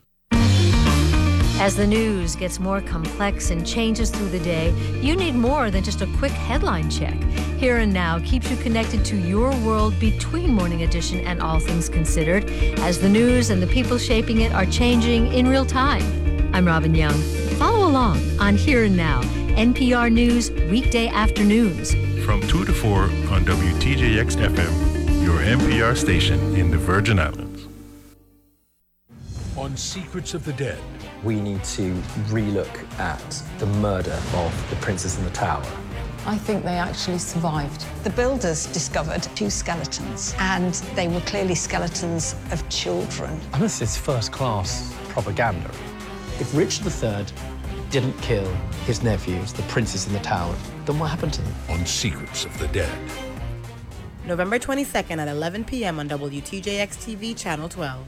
As the news gets more complex and changes through the day, you need more than just a quick headline check. Here and Now keeps you connected to your world between Morning Edition and All Things Considered, as the news and the people shaping it are changing in real time. I'm Robin Young. Follow along on Here and Now, NPR News, weekday afternoons. From 2 to 4 on WTJX FM, your NPR station in the Virgin Islands. On Secrets of the Dead, we need to relook at the murder of the Princess in the Tower. I think they actually survived. The builders discovered two skeletons, and they were clearly skeletons of children. And this is first class propaganda. If Richard III didn't kill his nephews, the princes in the tower, then what happened to them? On Secrets of the Dead. November 22nd at 11 p.m. on WTJX TV, Channel 12.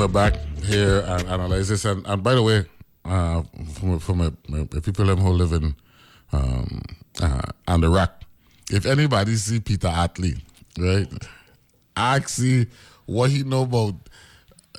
we're back here and analyze this. And, and by the way, uh, from, from people who live in um, uh, on the rock, if anybody see Peter Atley, right, ask what he know about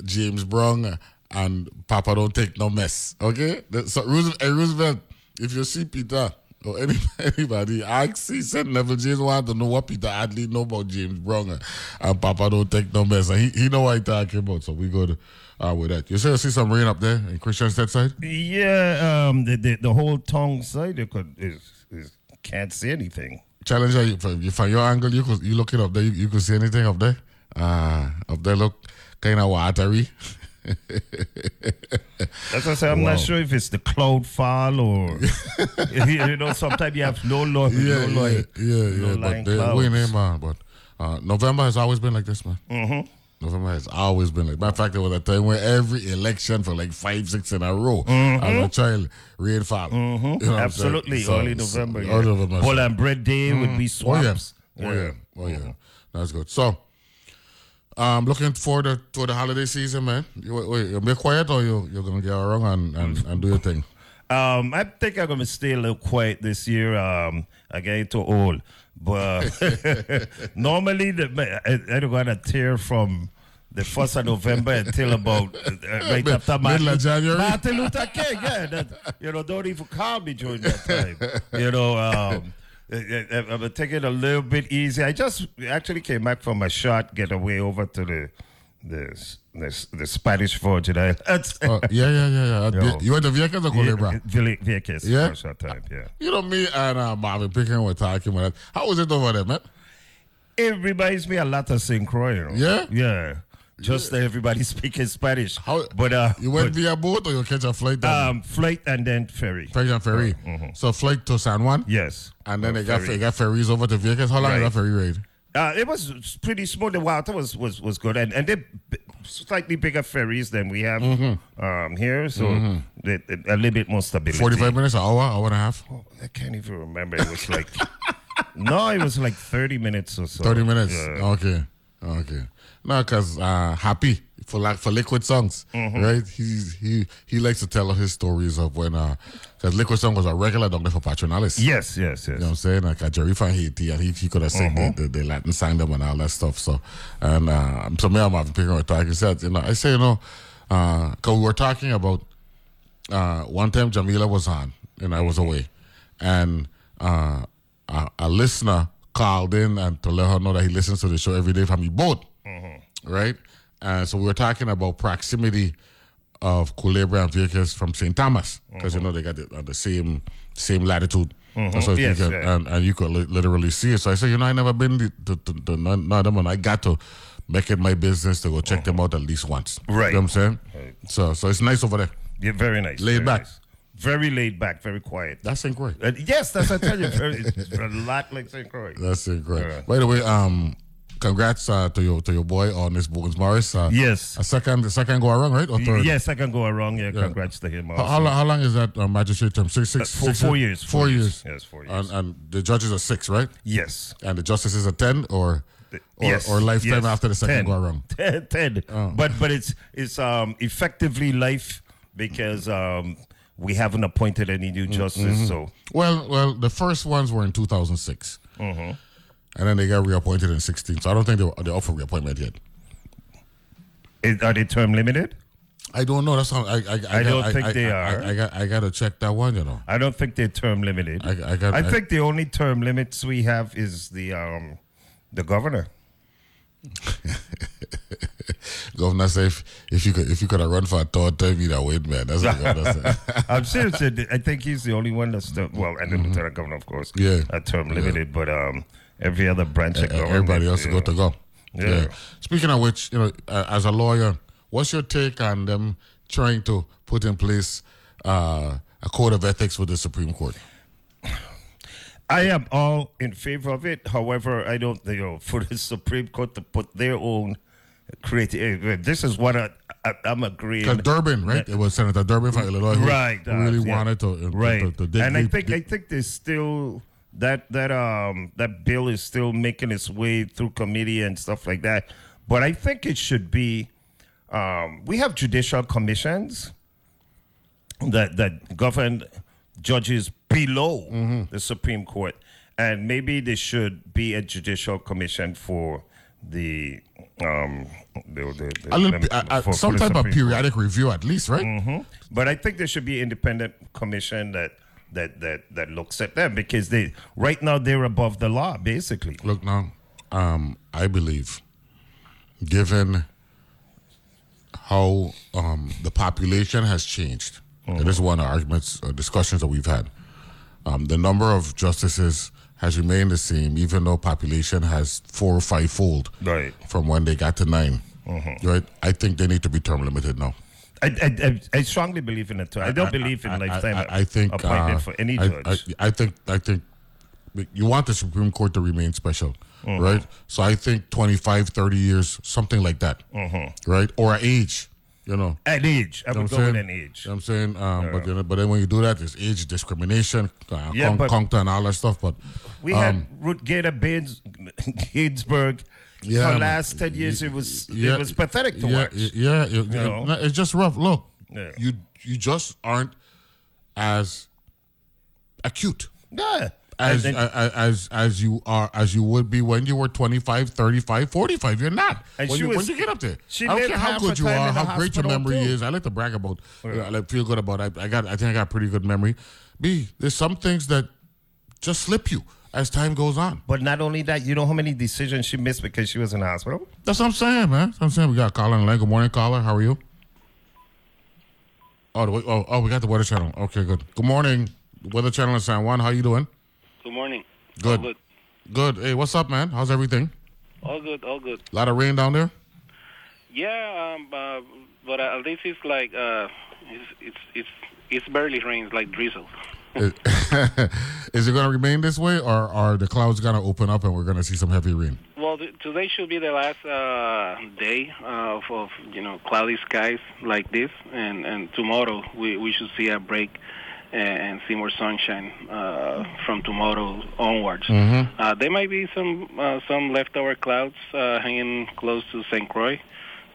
James Brown and Papa don't take no mess. Okay, so Roosevelt, Roosevelt if you see Peter or any, (laughs) anybody, see send level James want to know what Peter Atley know about James Brown and Papa don't take no mess. And he, he know what he talking about. So we good uh, with that. You say see some rain up there in Christiansted side? Yeah, um, the, the the whole tongue side you could is, is can't see anything. Challenger, you, from, from your angle, you could you look it up there. You, you could see anything up there. Uh, up there look kind of watery. (laughs) That's what I say. I'm Wow. not sure if it's the cloud fall or (laughs) you know. Sometimes you have low, low, yeah, low, yeah, yeah, yeah. But lying they clouds. win in, man. But uh, November has always been like this, man. Mhm. November has always been like. Matter of fact, there was a time where every election for like five, six in a row, Mhm. as a child, rainfall. Mhm. You know what I'm saying? Absolutely, So- early November. so- yeah. Early November. Bull and bread day would be Mhm. Oh yeah, swamps. oh yeah, oh yeah. That's good. So, um, looking forward to, to the holiday season, man. You, wait, you be quiet or you you're gonna get around and, and, and do your thing. Um, I think I'm gonna stay a little quiet this year. Um, I get too old, but (laughs) normally the, I, I don't got a tear from the first of November until about uh, right Mid- after Martin, middle of January? Martin Luther King. Yeah, that, you know, don't even call me during that time. You know, um, I'm taking it a little bit easy. I just actually came back from a short getaway over to the the the, the Spanish Virgin Islands. Uh, (laughs) yeah, yeah, yeah, yeah. Yo. You went to Vieques or Culebra? Ville- Vieques Yeah? for a short time, yeah. You know me and uh, Marvin Pickering were talking about that. How was it over there, man? It reminds me a lot of St. Croix. You know? Yeah? Yeah. Just that everybody (laughs) speaking Spanish. How, but uh, You went but, via boat or you catch a flight? down? um, flight and then ferry. Flight and ferry. Mhm. So flight to San Juan? Yes. And then Uh, they got, ferry. they got ferries over to Vieques. How long Right. is that ferry ride? Uh, it was pretty smooth. The water was was, was good, and and they b- slightly bigger ferries than we have Mhm. um, here, so Mhm. they- they- a little bit more stability. 45 minutes, an hour, hour and a half? I can't even remember. It was like (laughs) no, it was like thirty minutes or so. 30 minutes. Yeah. Okay. Okay. No, because uh, Happy for like for Liquid Songs, Mhm. right? He's he he likes to tell his stories of when because Liquid Song was a regular there for Patronales. Yes, yes, yes. You know what I'm saying? Like a Jerry from Haiti, and he, he could have sang Mhm. the, the, the Latin sang them and all that stuff. So, and uh, so me and Marvin Pickering were talking. He said, you know, I say, you know, because we were talking about uh, one time Jamila was on and I was away, and uh, a, a listener called in and to let her know that he listens to the show every day from his boat, right? And so we were talking about proximity of Culebra and Vieques from St. Thomas because you know they got the, uh, the same same latitude. Mhm. And so Yes, you can, yeah. and, and you could li- literally see it. So I said, you know, I never been to, to, to, to none, none of them, and I got to make it my business to go check them out at least once. Right. You know what I'm saying? So so it's nice over there. Yeah, very nice. Laid very back. nice. Very laid back, very quiet. That's St. Croix. Uh, yes, that's what I tell you. Very, it's a lot like St. Croix. That's great. Yeah. By the way, um, congrats uh, to your to your boy on this Bones Morris. Uh, Yes. a second, the second go around, right? Or third? Yes, second go around. Yeah, Yeah. congrats to him. How, Also. how, long, how long is that uh, magistrate term? Six, six, Uh, four- six four years, Four, four years. years. Yes, four years. And, and the judges are six, right? Yes. And the justices are ten, or or, yes, or lifetime yes, after the second 10. go around. (laughs) 10, 10. Oh. But but it's it's um effectively life because um we haven't appointed any new justice. Mhm. So well, well, the first ones were in 2006, Mhm. And then they got reappointed in 16. So I don't think they they're up for reappointment yet. Is- are they term limited? I don't know. That's how I. I, I, I don't got- think I, they are. I, got. I got to check that one. You know. I don't think they're term limited. I, I got. I think the only term limits we have is the um the governor. (laughs) Governor say if, if you could if you could have run for a third term, you'd have win, man. That's what the governor said. (laughs) I'm serious. I think he's the only one that's term, well, and the lieutenant governor, of course. Mm-hmm. Yeah. a term Yeah. limited, but um, every other branch of Uh, government. Everybody else yeah. got to go. Yeah. Speaking of which, you know, uh, as a lawyer, what's your take on them trying to put in place uh, a code of ethics with the Supreme Court? (sighs) I am all in favor of it. However, I don't, you know, (laughs) for the Supreme Court to put their own creative. This is what I, I, I'm agreeing. Because Durbin, right? It was Senator Durbin from Illinois who right? who really uh, yeah. wanted to, to- right. to, to dig and I think I deep- think there's still that that um that bill is still making its way through committee and stuff like that. But I think it should be. Um, we have judicial commissions that that govern judges below Mm-hmm. the Supreme Court, and maybe there should be a judicial commission for the um the, the, the- a little, the- uh, uh, for- for some the type of Supreme Court. periodic review, at least, right? Mhm. But I think there should be independent commission that that that that looks at them because they right now they're above the law basically. Look now, um, I believe, given how um, the population has changed, and this is one of the arguments, uh, discussions that we've had. Um, the number of justices has remained the same, even though population has four or five fold Right. from when they got to 9 Mhm. Right? I think they need to be term limited now. I, I, I, I strongly believe in it too. I don't believe in lifetime I, I think appointment uh, for any I- judge. I, I think I think you want the Supreme Court to remain special, Mhm. right? So I think 25, 30 years, something like that, Mhm. right? Or age, you know. An age. I You would go I'm with an age. You know what I'm saying, um, but then but then when you do that, there's age discrimination, uh, Yeah, con- and all that stuff. But We um, had Ruth Gator Baines, (laughs) Ginsburg. Yeah, for the last ten years, it was yeah, it was pathetic to yeah, watch. Yeah, it- You it- it's just rough. Look, Yeah. you you just aren't as acute. Yeah. As, And- as as as you are as you would be when you were 25 35 45 you're not when you, when you get up there she i don't care how good you are how great your memory too. is i like to brag about Yeah. i like feel good about it. I, I got i think i got pretty good memory b there's some things that just slip you as time goes on But not only that, you know how many decisions she missed because she was in the hospital? that's what i'm saying man that's what i'm saying we got caller on good morning caller how are you oh, the, oh oh we got the weather channel okay good good morning weather channel in san juan how you doing Good morning. good All good. good hey what's up man how's everything All good. All good. a lot of rain down there Yeah, um, uh, but uh, at least it's like uh, it's it's it's it's barely rain. It's like drizzle. Is, (laughs) is it going to remain this way, or are the clouds going to open up and we're going to see some heavy rain? Well, th- today should be the last uh, day uh, of, of you know cloudy skies like this, and and tomorrow we we should see a break and, see more sunshine uh, from tomorrow onwards. Mhm. Uh, there might be some uh, some leftover clouds uh, hanging close to St. Croix,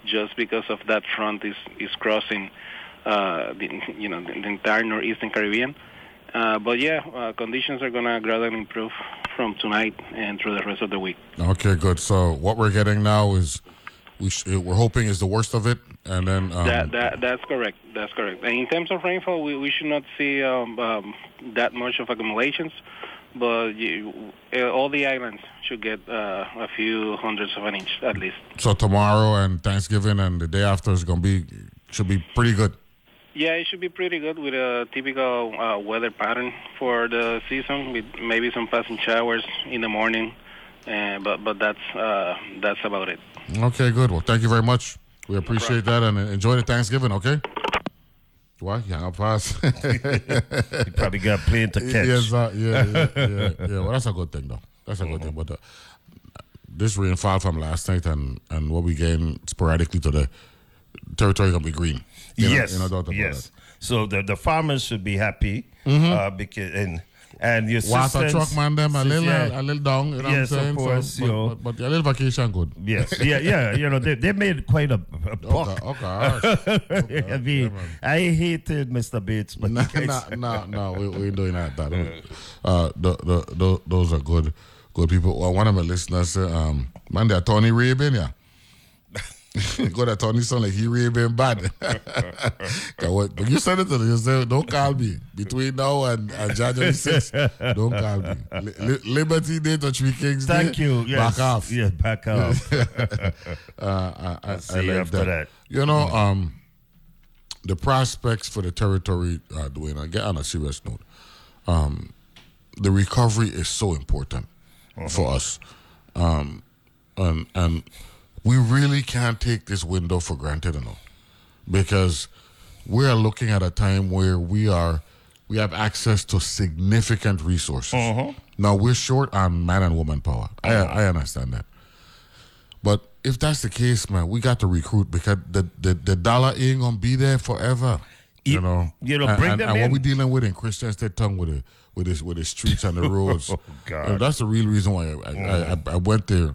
just because of that front is is crossing uh, the you know the, the entire northeastern Caribbean. Uh, but yeah, uh, conditions are gonna gradually improve from tonight and through the rest of the week. Okay, good. So what we're getting now is we sh- we're hoping is the worst of it, and then um, that, that that's correct. That's correct. And in terms of rainfall, we, we should not see um, um, that much of accumulations, but you, uh, all the islands should get uh, a few hundreds of an inch at least. so tomorrow and Thanksgiving and the day after is going to be should be pretty good. Yeah, it should be pretty good with a typical uh, weather pattern for the season, with maybe some passing showers in the morning. Uh, but but that's uh, that's about it. Okay, good. Well, thank you very much. We appreciate that and enjoy the Thanksgiving. Okay. What? Yeah, I'll pass. You probably got a plane to catch. Yes, uh, yeah, yeah, yeah, (laughs) yeah. Well, that's a good thing, though. That's a good thing. But uh, this rainfall from last night and, and what we gained sporadically to the territory gonna be green. You know- yes, you know, doubt about yes. So the the farmers should be happy Mhm. uh, because and and your water truck man them a little yeah. a little down. You know Yes, what I'm saying? of course, so, you but, know. but, but a little vacation good. Yes, yeah, yeah. You know, they, they made quite a, a buck. okay, all (laughs) right. I mean, I hated Mr. Bates, but no, no, no, no, we, we doing that. that uh, the, the, the, those are good, good people. Well, one of my listeners said, um, man, they're Tony Rabin, yeah. Go to Tony sound like he Rabin bad. (laughs) 'Cause what- But you said it to them. You said, don't call me. Between now and, and January 6th, don't call me. Li- Li- Liberty Day to Three Kings Day. Thank you. Yes. Back off. Yeah, back (laughs) off. uh, I, I, I see you like after that. that. You know, um, the prospects for the territory, uh, Dwayne, I get on a serious note. Um, the recovery is so important for us. Um, and, and we really can't take this window for granted enough because we are looking at a time where we are we have access to significant resources. Uh-huh. Now we're short on man and woman power. I, I understand that. But if that's the case, man, we got to recruit because the, the, the dollar ain't gonna be there forever. You, know, you know, and, bring and, them and what in. we dealing with in Christiansted Tongue with the with this with the streets and the (laughs) roads. Oh, God. You know, that's the real reason why I, I, I, I went there.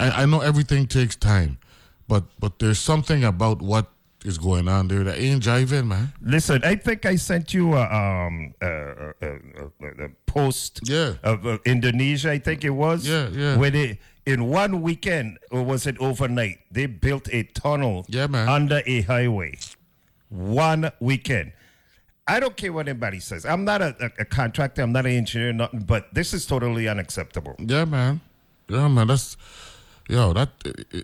I, I know everything takes time, but but there's something about what is going on there that ain't jiving, man. Listen, I think I sent you a, um, a, a, a, a post Yeah. of uh, Indonesia, I think it was. Yeah, yeah. Where they, in one weekend, or was it overnight, they built a tunnel Yeah, man. under a highway. One weekend. I don't care what anybody says. I'm not a, a, a contractor, I'm not an engineer, nothing, but this is totally unacceptable. Yeah, man. Yeah, man. That's yo. That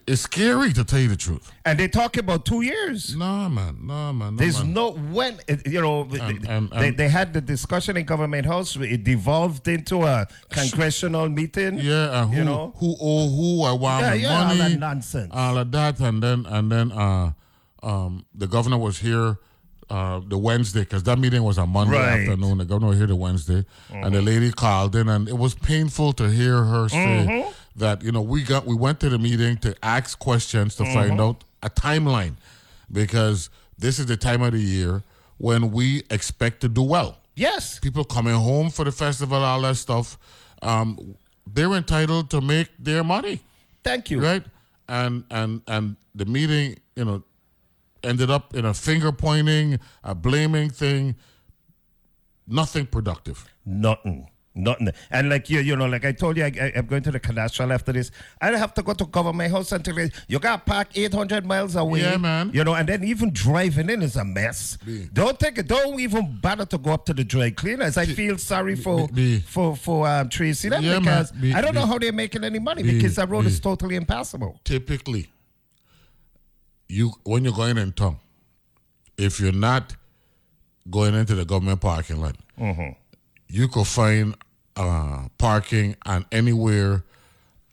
it's scary to tell you the truth. And they talk about two years. No, man. No, man. No, There's man. no when you know And- they, and- they, they had the discussion in government house. It devolved into a congressional meeting. Yeah, and who you know. who owe who? I want Yeah, yeah, all that nonsense. All of that, and then and then uh, um, the governor was here. Uh, the Wednesday, because that meeting was on Monday Right. afternoon. The governor was here the Wednesday, and the lady called in, and it was painful to hear her say Mhm. That you know we got we went to the meeting to ask questions to find Mhm. out a timeline, because this is the time of the year when we expect to do well Yes. people coming home for the festival, all that stuff, um, they're entitled to make their money, Thank you. right? And and and the meeting, you know, ended up in a finger pointing, a blaming thing. Nothing productive. Nothing. Nothing. And like you, you know, like I told you, I, I'm going to the cadastral after this. I don't have to go to government house until you got to park 800 miles away. Yeah, man. You know, and then even driving in is a mess. Don't take it. Don't even bother to go up to the dry cleaners. I feel sorry for B. for for um, Tracy them Yeah, because B, I don't know how they're making any money because that road is totally impassable. Typically, you when you're going in town, if you're not going into the government parking lot, Mhm. You could find uh, parking and anywhere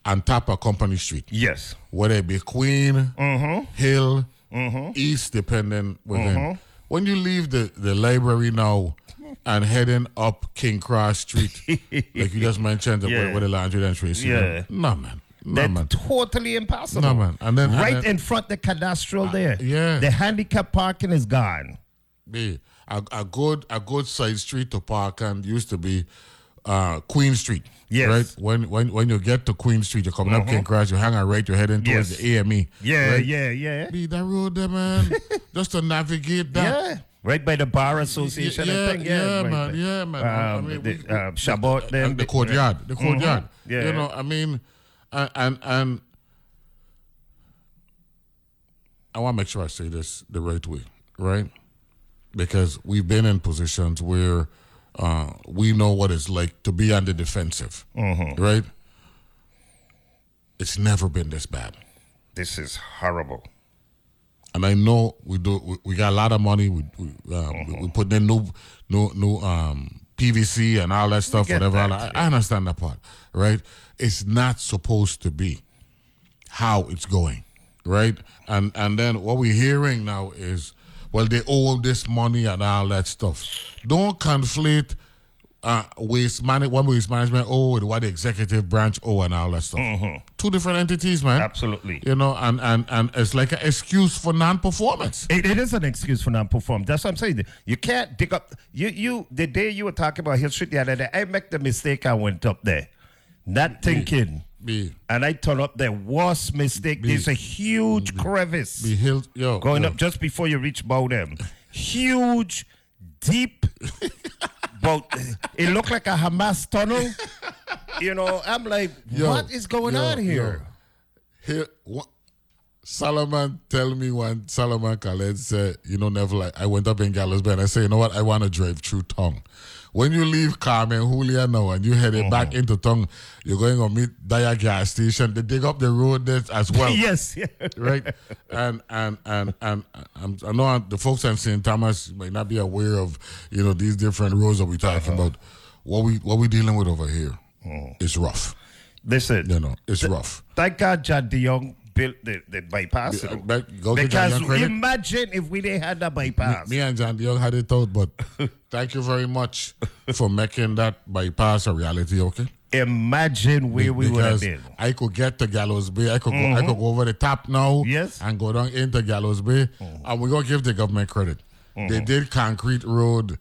on top of Company Street. Yes. Whether it be Queen, Hill, East, depending within. Mhm. When you leave the, the library now and heading up King Cross Street, (laughs) like you just mentioned, Yeah. where, where the laundry and Tracy. Yeah. No, man. No, That's man. totally impossible. No, man. And then- and right then- in front the cadastral there. yeah. The handicap parking is gone. be a, a good a good side street to park and used to be uh, Queen Street. Yes. Right. When when when you get to Queen Street, you're coming up Mhm. King Cross, you hang out right, you're heading towards Yes. the AME. Yeah, right? yeah, yeah. Be that road there, man. (laughs) Just to navigate that. Yeah. Right by the bar association. Yeah, I yeah, Yeah, right man, there. yeah, man. I Um, mean, the, we- uh, Shabbat, them, the courtyard, the Mhm. courtyard. Yeah. You know, I mean, and and, and I want to make sure I say this the right way, right? Because we've been in positions where uh, we know what it's like to be on the defensive, Mhm. right? It's never been this bad. This is horrible. and I know we do. We, we got a lot of money. We we, uh, we, we put in new new new um, PVC and all that stuff. Whatever. that, I, I understand that part, right? It's not supposed to be how it's going, right? And and then what we're hearing now is, well, they owe this money and all that stuff. Don't conflate uh, waste man- one waste management oh, and what the executive branch oh, and all that stuff. Two different entities, man. Mm-hmm. Absolutely. You know, and and and it's like an excuse for non-performance. It, it is an excuse for non-performance. That's what I'm saying. You can't dig up. You you the day you were talking about Hill Street the other day, I make the mistake. I went up there, not thinking, Be and I turn up there. Worst mistake. There's a huge crevice be hill, yo, going yo. up just before you reach Bowden. Huge, deep. (laughs) But it looked like a Hamas tunnel. You know, I'm like, Yo, what is going on here? Here, what, Solomon tell me when Solomon Khaled said, you know, never like I went up in Gallows Bay and I say, you know what, I want to drive through Tongue. When you leave Carmen Julia now and you headed Mm-hmm. back into Tongue, you're going to meet Daya gas station. They dig up the road there as (laughs) well. yes, right? And and and and I'm, I know the folks in St. Thomas may not be aware of you know these different roads that we're talking Uh-huh. about. What we what we dealing with over here is Mm. rough. Listen, You know, it's rough. Thank God John de Jongh built the, the bypass. But go because imagine if we didn't have that bypass. Me and John Young had it out, but (laughs) thank you very much for making that bypass a reality. Okay. Imagine where we would have been. I could get to Gallows Bay. I could go. I could go over the top now. Yes. And go down into Gallows Bay. And we're gonna give the government credit. They Mhm. did concrete road.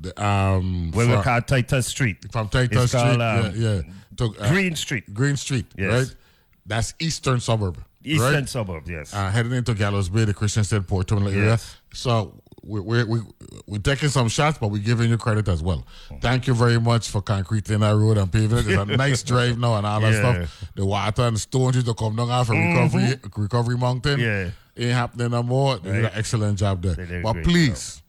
The, um, Where we from- call Titus Street. from Titus Street. called, yeah, um, yeah. To, uh, Green Street. Green Street. Yes. Right. That's eastern suburb. Eastern right? suburb, yes. Uh, heading into Gallows Bay, the Christiansted Port Terminal area. Yes. So we're, we're, we we're taking some shots, but we're giving you credit as well. Thank you very much for concreting that road and paving it. It's a (laughs) nice drive now and all that Yeah. stuff. The water and stones used to come down off of recovery, recovery mountain. Yeah. Ain't happening no more. They did an excellent job there. But please,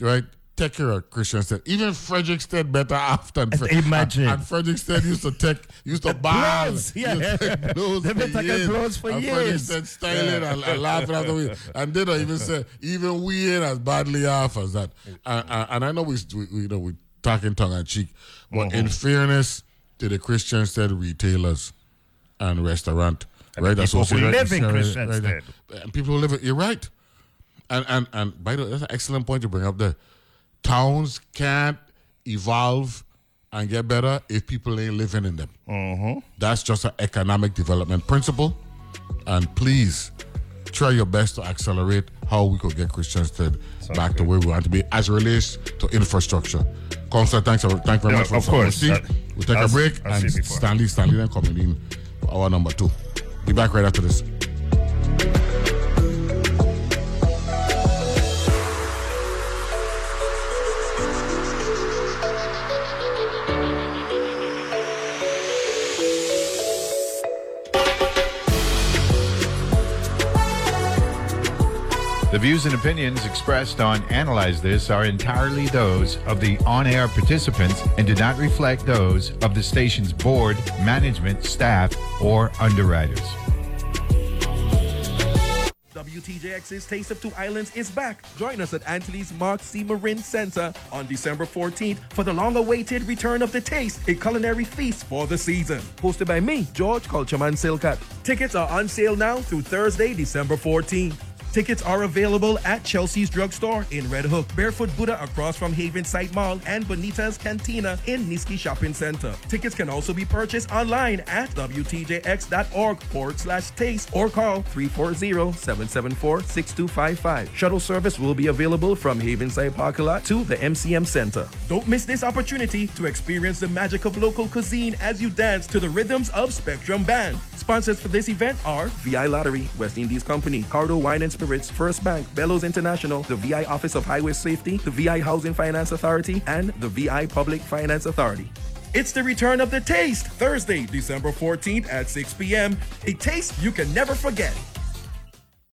right? Take care of Christiansted. Even Frederiksted better off than Fre- Imagine. And, and Frederiksted used to take, used to buy. blows, yeah. Used to take blows They've been for taking years. blows for and years. Frederiksted styling Yeah. and, and laughing after we. And they don't even say, even we ain't as badly off as that. And, and, and I know we, we, you know, we talking tongue in cheek, but in Mhm. fairness to the Christiansted retailers and restaurant, And right? the people who live in right, Christian right, and people who live it. You're right. And and and by the way, that's an excellent point you bring up there. Towns can't evolve and get better if people ain't living in them. Mm-hmm. That's just an economic development principle. And please try your best to accelerate how we could get Christiansted back to where we want to be as it relates to infrastructure. Counselor, thanks, thank very Yeah, much for of course. Uh, we'll take I'll a break I'll and. Stanley, Stanley then coming in for our number two. Be back right after this. Views and opinions expressed on Analyze This are entirely those of the on air participants and do not reflect those of the station's board, management, staff, or underwriters. WTJX's Taste of Two Islands is back. Join us at Antilles Mark C. Marin Center on December 14th for the long-awaited return of the Taste, a culinary feast for the season. Hosted by me, George Culturman Silkat. Tickets are on sale now through Thursday, December 14th. Tickets are available at Chelsea's Drugstore in Red Hook, Barefoot Buddha across from Havensight Mall, and Bonita's Cantina in Nisky Shopping Center. Tickets can also be purchased online at WTJX.org forward slash taste or call 340-774-6255. Shuttle service will be available from Havensight Parking Lot to the MCM Center. Don't miss this opportunity to experience the magic of local cuisine as you dance to the rhythms of Spectrum Band. Sponsors for this event are VI Lottery, West Indies Company, Cardo Wine and Spirits, First Bank, Bellows International, the VI Office of Highway Safety, the VI Housing Finance Authority, and the VI Public Finance Authority. It's the return of the taste, Thursday, December 14th at 6 p.m. A taste you can never forget.